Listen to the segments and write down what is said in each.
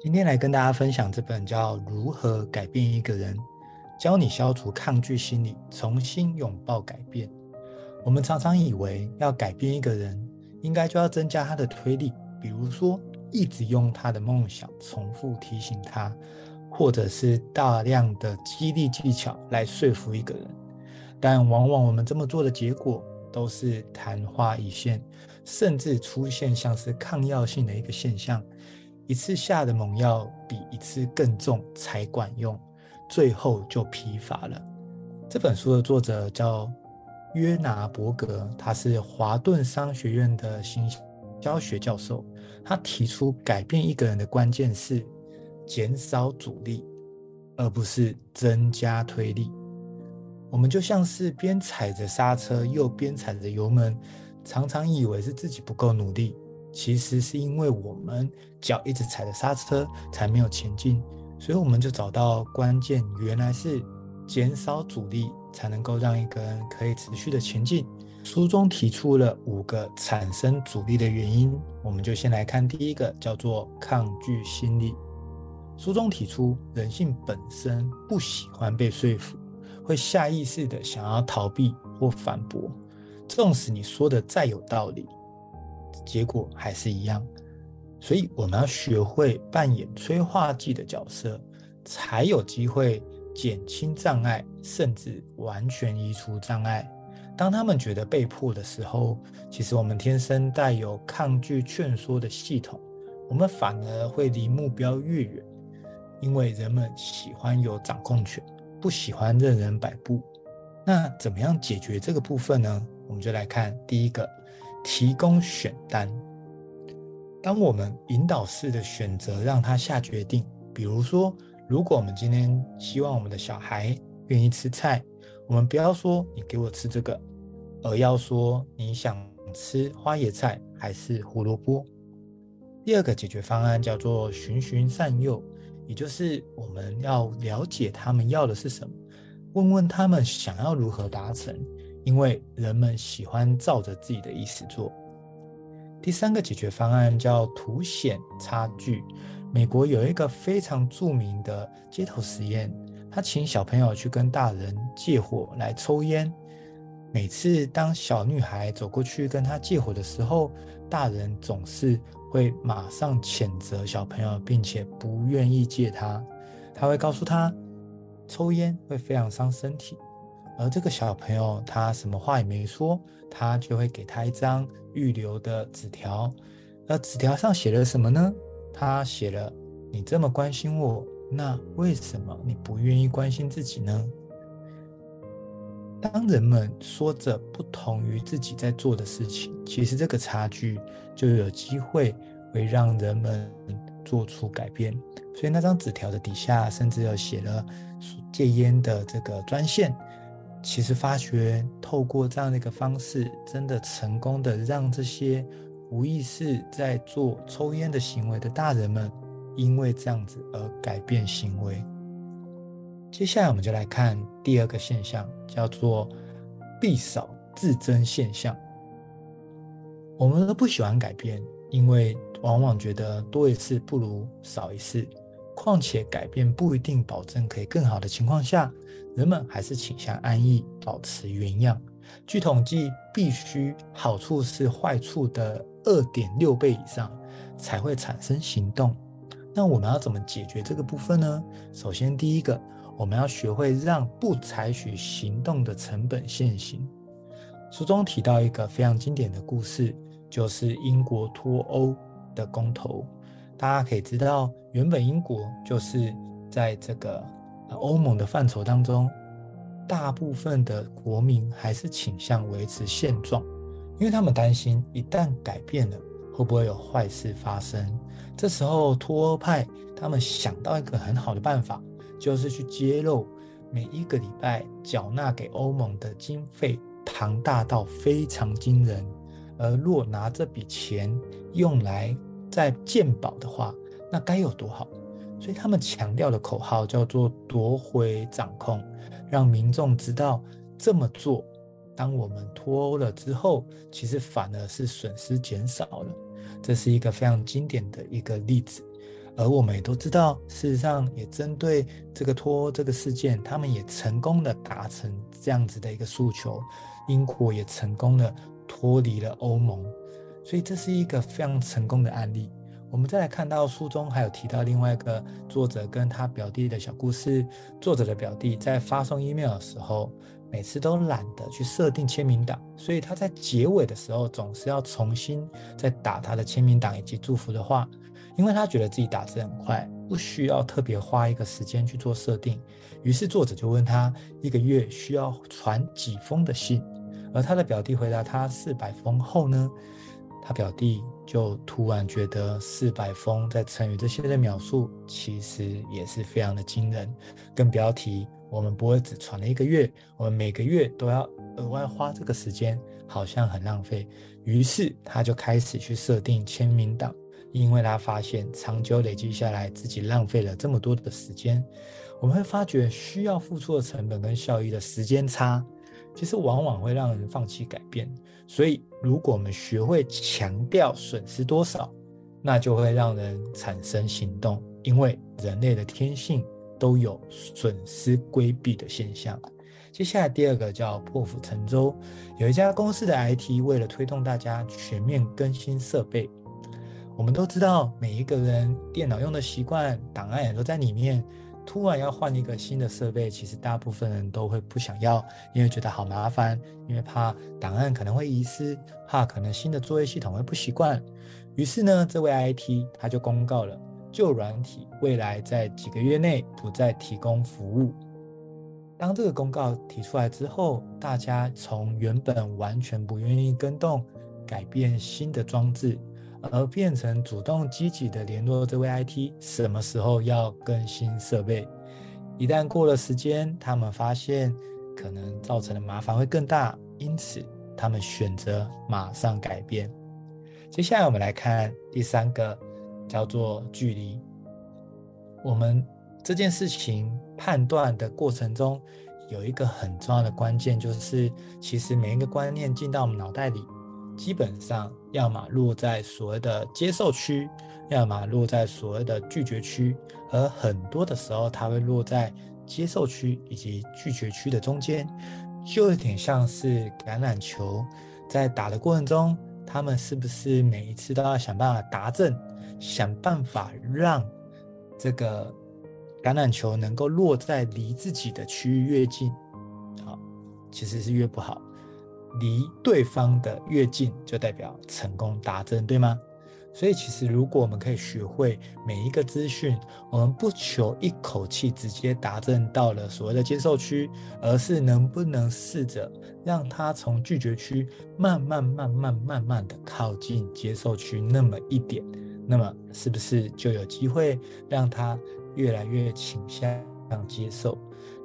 今天来跟大家分享这本叫《如何改变一个人》，教你消除抗拒心理，重新拥抱改变。我们常常以为要改变一个人，应该就要增加他的推力，比如说一直用他的梦想重复提醒他，或者是大量的激励技巧来说服一个人。但往往我们这么做的结果，都是昙花一现，甚至出现像是抗药性的一个现象，一次下的猛药比一次更重才管用，最后就疲乏了。这本书的作者叫。约拿伯格，他是华顿商学院的行教学教授。他提出，改变一个人的关键是减少阻力，而不是增加推力。我们就像是边踩着刹车，又边踩着油门，常常以为是自己不够努力，其实是因为我们脚一直踩着刹车，才没有前进。所以我们就找到关键，原来是减少阻力。才能够让一个人可以持续的前进。书中提出了五个产生阻力的原因，我们就先来看第一个，叫做抗拒心理。书中提出，人性本身不喜欢被说服，会下意识的想要逃避或反驳，纵使你说的再有道理，结果还是一样。所以我们要学会扮演催化剂的角色，才有机会。减轻障碍，甚至完全移除障碍。当他们觉得被迫的时候，其实我们天生带有抗拒劝说的系统，我们反而会离目标越远。因为人们喜欢有掌控权，不喜欢任人摆布。那怎么样解决这个部分呢？我们就来看第一个，提供选单。当我们引导式的选择让他下决定，比如说。如果我们今天希望我们的小孩愿意吃菜，我们不要说你给我吃这个，而要说你想吃花椰菜还是胡萝卜。第二个解决方案叫做循循善诱，也就是我们要了解他们要的是什么，问问他们想要如何达成，因为人们喜欢照着自己的意思做。第三个解决方案叫凸显差距。美国有一个非常著名的街头实验，他请小朋友去跟大人借火来抽烟。每次当小女孩走过去跟他借火的时候，大人总是会马上谴责小朋友，并且不愿意借他。他会告诉他，抽烟会非常伤身体。而这个小朋友他什么话也没说，他就会给他一张预留的纸条。而纸条上写了什么呢？他写了：“你这么关心我，那为什么你不愿意关心自己呢？”当人们说着不同于自己在做的事情，其实这个差距就有机会会让人们做出改变。所以那张纸条的底下，甚至有写了戒烟的这个专线。其实发觉透过这样的一个方式，真的成功的让这些。无意识在做抽烟的行为的大人们，因为这样子而改变行为。接下来我们就来看第二个现象，叫做必少自增现象。我们都不喜欢改变，因为往往觉得多一次不如少一次。况且改变不一定保证可以更好的情况下，人们还是倾向安逸，保持原样。据统计，必须好处是坏处的二点六倍以上才会产生行动。那我们要怎么解决这个部分呢？首先，第一个，我们要学会让不采取行动的成本现行。书中提到一个非常经典的故事，就是英国脱欧的公投。大家可以知道，原本英国就是在这个欧盟的范畴当中。大部分的国民还是倾向维持现状，因为他们担心一旦改变了，会不会有坏事发生。这时候脱欧派他们想到一个很好的办法，就是去揭露每一个礼拜缴纳给欧盟的经费庞大到非常惊人，而若拿这笔钱用来在健保的话，那该有多好。所以他们强调的口号叫做夺回掌控。让民众知道这么做，当我们脱欧了之后，其实反而是损失减少了。这是一个非常经典的一个例子。而我们也都知道，事实上也针对这个脱欧这个事件，他们也成功的达成这样子的一个诉求，英国也成功的脱离了欧盟，所以这是一个非常成功的案例。我们再来看到书中还有提到另外一个作者跟他表弟的小故事。作者的表弟在发送 email 的时候，每次都懒得去设定签名档，所以他在结尾的时候总是要重新再打他的签名档以及祝福的话，因为他觉得自己打字很快，不需要特别花一个时间去做设定。于是作者就问他一个月需要传几封的信，而他的表弟回答他四百封后呢，他表弟就突然觉得四百封在成语这些的描述，其实也是非常的惊人。更不要提，我们不会只传了一个月，我们每个月都要额外花这个时间，好像很浪费。于是他就开始去设定签名档，因为他发现长久累积下来，自己浪费了这么多的时间。我们会发觉需要付出的成本跟效益的时间差。其实往往会让人放弃改变，所以如果我们学会强调损失多少，那就会让人产生行动。因为人类的天性都有损失规避的现象。接下来第二个叫破釜沉舟，有一家公司的 IT 为了推动大家全面更新设备，我们都知道每一个人电脑用的习惯，档案也都在里面。突然要换一个新的设备，其实大部分人都会不想要，因为觉得好麻烦，因为怕档案可能会遗失，怕可能新的作业系统会不习惯。于是呢，这位 IT 他就公告了旧软体未来在几个月内不再提供服务。当这个公告提出来之后，大家从原本完全不愿意更动、改变新的装置。而变成主动积极的联络这位 IT，什么时候要更新设备？一旦过了时间，他们发现可能造成的麻烦会更大，因此他们选择马上改变。接下来我们来看第三个，叫做距离。我们这件事情判断的过程中，有一个很重要的关键，就是其实每一个观念进到我们脑袋里。基本上，要么落在所谓的接受区，要么落在所谓的拒绝区，而很多的时候，它会落在接受区以及拒绝区的中间，就有点像是橄榄球，在打的过程中，他们是不是每一次都要想办法达阵，想办法让这个橄榄球能够落在离自己的区域越近，好，其实是越不好。离对方的越近，就代表成功达阵，对吗？所以，其实如果我们可以学会每一个资讯，我们不求一口气直接达阵到了所谓的接受区，而是能不能试着让他从拒绝区慢慢、慢慢、慢慢的靠近接受区那么一点，那么是不是就有机会让他越来越倾向接受？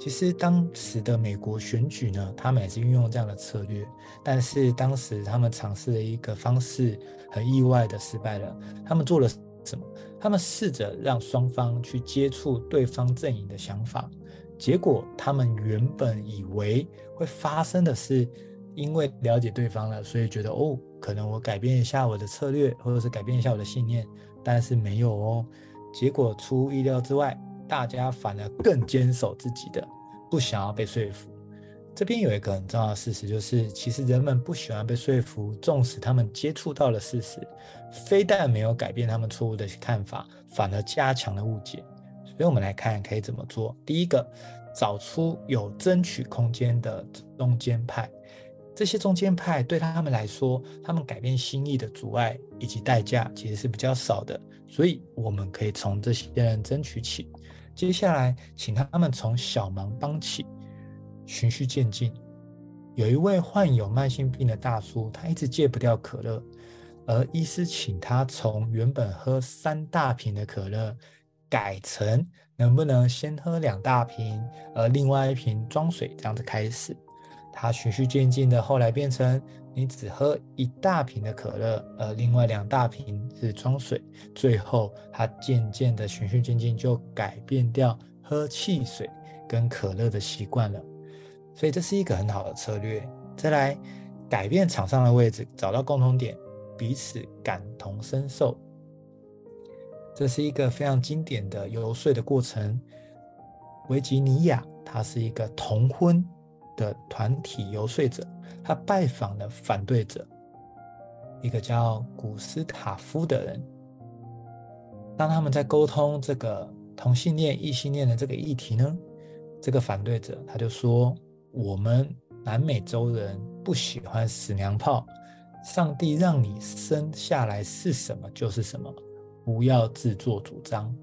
其实当时的美国选举呢，他们也是运用这样的策略，但是当时他们尝试了一个方式，很意外的失败了。他们做了什么？他们试着让双方去接触对方阵营的想法，结果他们原本以为会发生的是，因为了解对方了，所以觉得哦，可能我改变一下我的策略，或者是改变一下我的信念，但是没有哦，结果出乎意料之外。大家反而更坚守自己的，不想要被说服。这边有一个很重要的事实，就是其实人们不喜欢被说服，纵使他们接触到了事实，非但没有改变他们错误的看法，反而加强了误解。所以，我们来看可以怎么做。第一个，找出有争取空间的中间派。这些中间派对他们来说，他们改变心意的阻碍以及代价其实是比较少的，所以我们可以从这些人争取起。接下来，请他们从小忙帮起，循序渐进。有一位患有慢性病的大叔，他一直戒不掉可乐，而医师请他从原本喝三大瓶的可乐，改成能不能先喝两大瓶，而另外一瓶装水这样子开始。他循序渐进的，后来变成你只喝一大瓶的可乐，而另外两大瓶是装水。最后，他渐渐的循序渐进，就改变掉喝汽水跟可乐的习惯了。所以这是一个很好的策略。再来，改变场上的位置，找到共同点，彼此感同身受。这是一个非常经典的游说的过程。维吉尼亚，它是一个同婚的团体游说者，他拜访了反对者，一个叫古斯塔夫的人。当他们在沟通这个同性恋、异性恋的这个议题呢，这个反对者他就说：“我们南美洲人不喜欢死娘炮，上帝让你生下来是什么就是什么，不要自作主张。”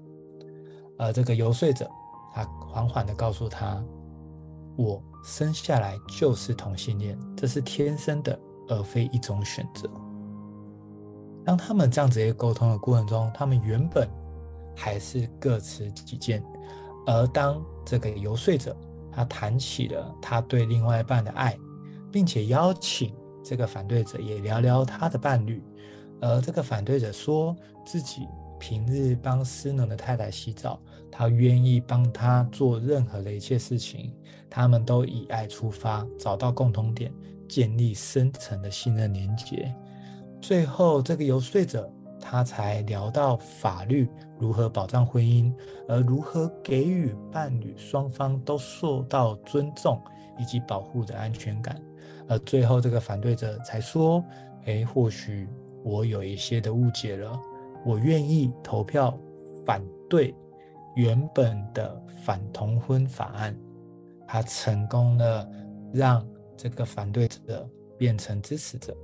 而这个游说者。他缓缓地告诉他：“我生下来就是同性恋，这是天生的，而非一种选择。”当他们这样子一个沟通的过程中，他们原本还是各持己见，而当这个游说者他谈起了他对另外一半的爱，并且邀请这个反对者也聊聊他的伴侣，而这个反对者说自己平日帮失能的太太洗澡。他愿意帮他做任何的一切事情，他们都以爱出发，找到共同点，建立深层的信任连结。最后，这个游说者他才聊到法律如何保障婚姻，而如何给予伴侣双方都受到尊重以及保护的安全感。而最后，这个反对者才说：“诶，或许我有一些的误解了，我愿意投票反对。”原本的反同婚法案，他成功的让这个反对者变成支持者。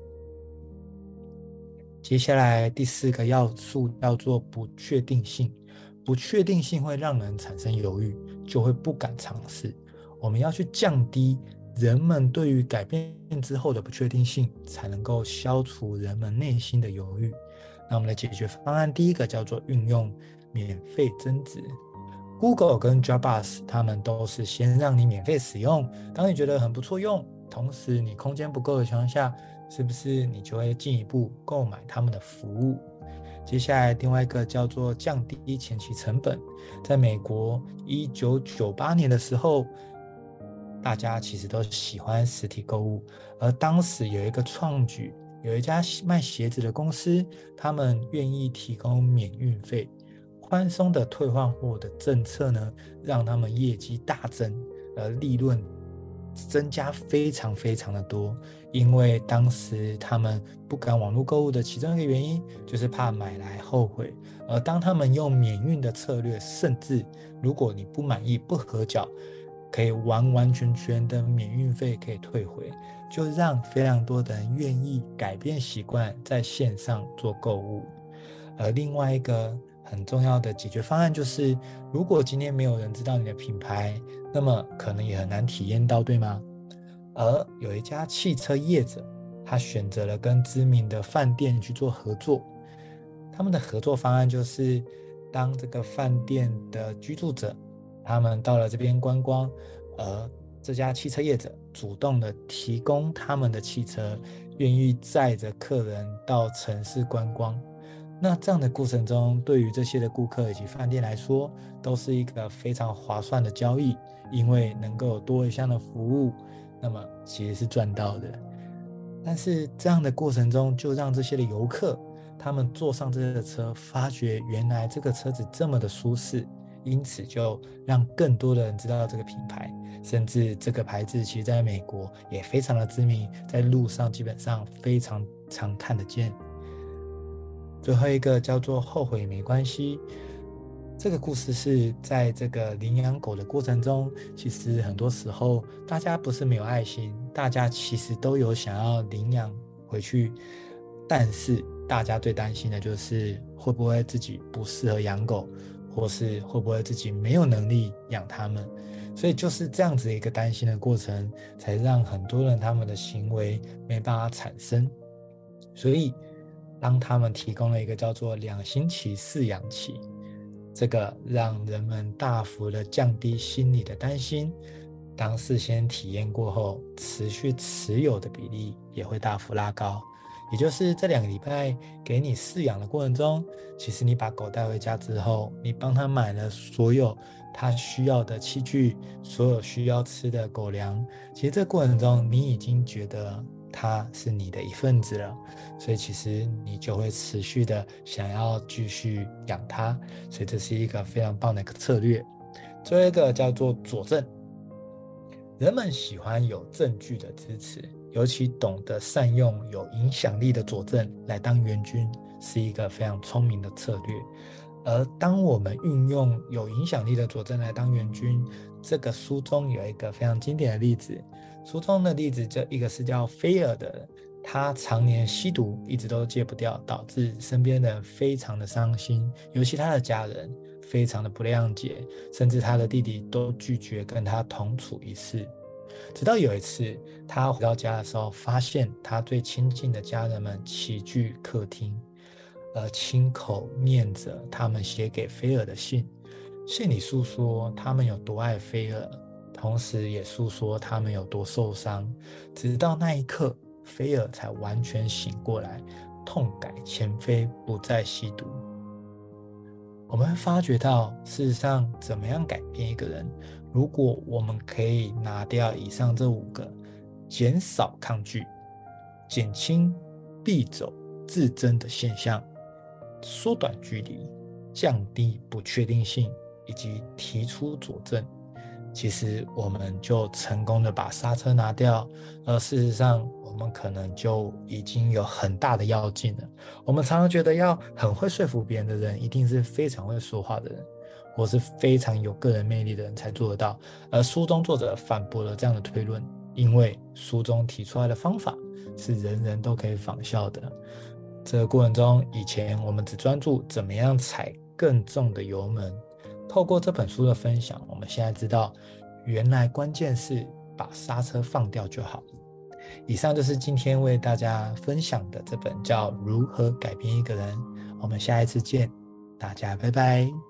接下来第四个要素叫做不确定性，不确定性会让人产生犹豫，就会不敢尝试。我们要去降低人们对于改变之后的不确定性，才能够消除人们内心的犹豫。那我们的解决方案，第一个叫做运用。免费增值，Google 跟 Dropbox 他们都是先让你免费使用，当你觉得很不错用，同时你空间不够的情况下，是不是你就会进一步购买他们的服务？接下来另外一个叫做降低前期成本，在美国一九九八年的时候，大家其实都喜欢实体购物，而当时有一个创举，有一家卖鞋子的公司，他们愿意提供免运费。宽松的退换货的政策呢，让他们业绩大增，而利润增加非常非常的多。因为当时他们不敢网络购物的其中一个原因，就是怕买来后悔。而当他们用免运的策略，甚至如果你不满意不合脚，可以完完全全的免运费可以退回，就让非常多的人愿意改变习惯，在线上做购物。而另外一个。很重要的解决方案就是，如果今天没有人知道你的品牌，那么可能也很难体验到，对吗？而有一家汽车业者，他选择了跟知名的饭店去做合作。他们的合作方案就是，当这个饭店的居住者，他们到了这边观光，而这家汽车业者主动的提供他们的汽车，愿意载着客人到城市观光。那这样的过程中，对于这些的顾客以及饭店来说，都是一个非常划算的交易，因为能够有多一项的服务，那么其实是赚到的。但是这样的过程中，就让这些的游客，他们坐上这个车，发觉原来这个车子这么的舒适，因此就让更多的人知道这个品牌，甚至这个牌子其实在美国也非常的知名，在路上基本上非常常看得见。最后一个叫做后悔没关系。这个故事是在这个领养狗的过程中，其实很多时候大家不是没有爱心，大家其实都有想要领养回去，但是大家最担心的就是会不会自己不适合养狗，或是会不会自己没有能力养它们。所以就是这样子一个担心的过程，才让很多人他们的行为没办法产生。所以。当他们提供了一个叫做两星期饲养期，这个让人们大幅的降低心理的担心。当事先体验过后，持续持有的比例也会大幅拉高。也就是这两个礼拜给你饲养的过程中，其实你把狗带回家之后，你帮他买了所有他需要的器具，所有需要吃的狗粮。其实这过程中，你已经觉得他是你的一份子了，所以其实你就会持续的想要继续养他，所以这是一个非常棒的一个策略。最后一个叫做佐证，人们喜欢有证据的支持，尤其懂得善用有影响力的佐证来当援军，是一个非常聪明的策略。而当我们运用有影响力的佐证来当援军，这个书中有一个非常经典的例子。书中的例子，这一个是叫菲尔的，他常年吸毒，一直都戒不掉，导致身边的人非常的伤心，尤其他的家人非常的不谅解，甚至他的弟弟都拒绝跟他同处一室。直到有一次，他回到家的时候，发现他最亲近的家人们齐聚客厅，而亲口念着他们写给菲尔的信，信里诉说他们有多爱菲尔。同时也诉说他们有多受伤，直到那一刻，菲尔才完全醒过来，痛改前非，不再吸毒。我们发觉到，事实上，怎么样改变一个人？如果我们可以拿掉以上这五个，减少抗拒，减轻避走自争的现象，缩短距离，降低不确定性，以及提出佐证。其实我们就成功的把刹车拿掉，而事实上，我们可能就已经有很大的要进了。我们常常觉得要很会说服别人的人，一定是非常会说话的人，或是非常有个人魅力的人才做得到。而书中作者反驳了这样的推论，因为书中提出来的方法是人人都可以仿效的。这个过程中，以前我们只专注怎么样踩更重的油门。透过这本书的分享，我们现在知道，原来关键是把刹车放掉就好。以上就是今天为大家分享的这本叫《如何改变一个人》，我们下一次见，大家拜拜。